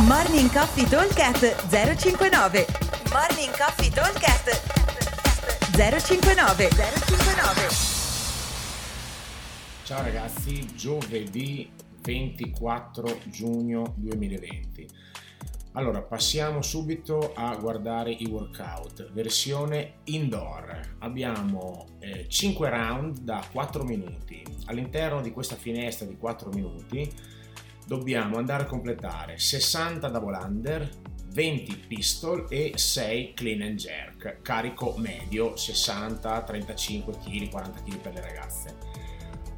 Morning Coffee Talkcast 059 Morning Coffee Talkcast 059 059 Ciao ragazzi, giovedì 24 giugno 2020. Allora, passiamo subito a guardare i workout, versione indoor. Abbiamo eh, 5 round da 4 minuti. All'interno di questa finestra di 4 minuti dobbiamo andare a completare 60 double under, 20 pistol e 6 clean and jerk, carico medio 60, 35 kg, 40 kg per le ragazze.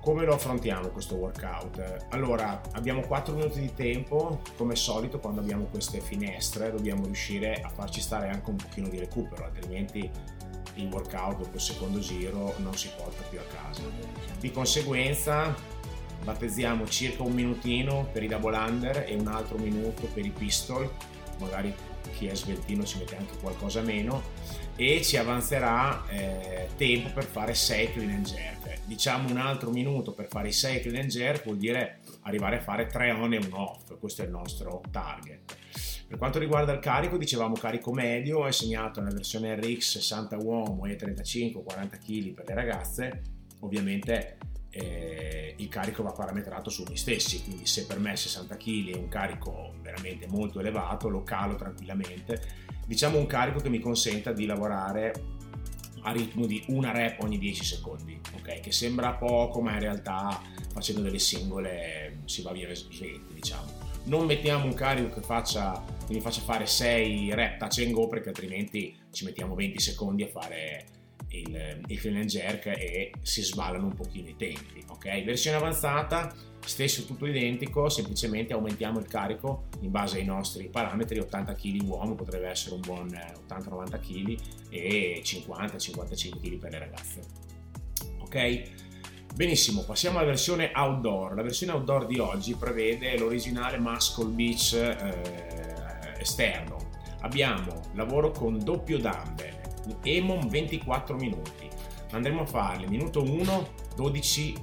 Come lo affrontiamo questo workout? Allora, abbiamo 4 minuti di tempo, come solito quando abbiamo queste finestre dobbiamo riuscire a farci stare anche un pochino di recupero, altrimenti il workout dopo il secondo giro non si porta più a casa. Di conseguenza battezziamo circa un minutino per i double under e un altro minuto per i pistol, magari chi è sveltino ci mette anche qualcosa meno e ci avanzerà eh, tempo per fare 6 clean and jerk. Diciamo un altro minuto per fare i 6 clean and jerk vuol dire arrivare a fare 3 on e un off, questo è il nostro target. Per quanto riguarda il carico, dicevamo carico medio, è segnato nella versione RX 60 uomo e 35-40 kg per le ragazze, ovviamente eh, il carico va parametrato su noi stessi, quindi se per me 60 kg è un carico veramente molto elevato, lo calo tranquillamente, diciamo un carico che mi consenta di lavorare a ritmo di una rep ogni 10 secondi, ok? Che sembra poco, ma in realtà facendo delle singole si va via svetti, diciamo. Non mettiamo un carico che, faccia, che mi faccia fare 6 rep touch and go perché altrimenti ci mettiamo 20 secondi a fare il, il clean jerk e si sballano un pochino i tempi. Ok, versione avanzata, stesso tutto identico, semplicemente aumentiamo il carico in base ai nostri parametri, 80 kg uomo potrebbe essere un buon 80-90 eh, kg e 50-55 kg per le ragazze. Ok? Benissimo, passiamo alla versione outdoor. La versione outdoor di oggi prevede l'originale Muscle Beach eh, esterno. Abbiamo lavoro con doppio dumbbell, Emon 24 minuti. Andremo a farli minuto 1 12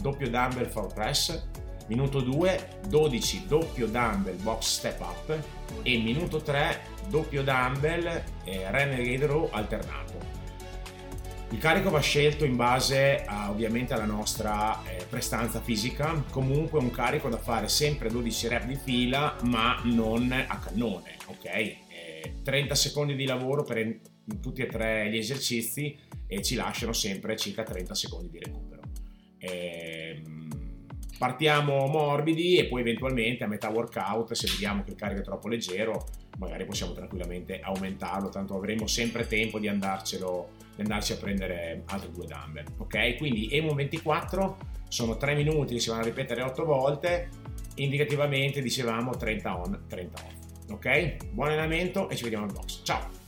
doppio dumbbell for press, minuto 2 12 doppio dumbbell box step up e minuto 3 doppio dumbbell eh, renegade row alternato. Il carico va scelto in base a, ovviamente alla nostra eh, prestanza fisica, comunque un carico da fare sempre 12 rep di fila ma non a cannone, ok? Eh, 30 secondi di lavoro per tutti e tre gli esercizi e ci lasciano sempre circa 30 secondi di recupero. E, ehm, partiamo morbidi e poi eventualmente a metà workout se vediamo che il carico è troppo leggero magari possiamo tranquillamente aumentarlo tanto avremo sempre tempo di andarcelo di andarci a prendere altri due dumbbell ok? Quindi EMO 24 sono 3 minuti che si vanno a ripetere 8 volte indicativamente dicevamo 30 on 30 off ok? Buon allenamento e ci vediamo al box. Ciao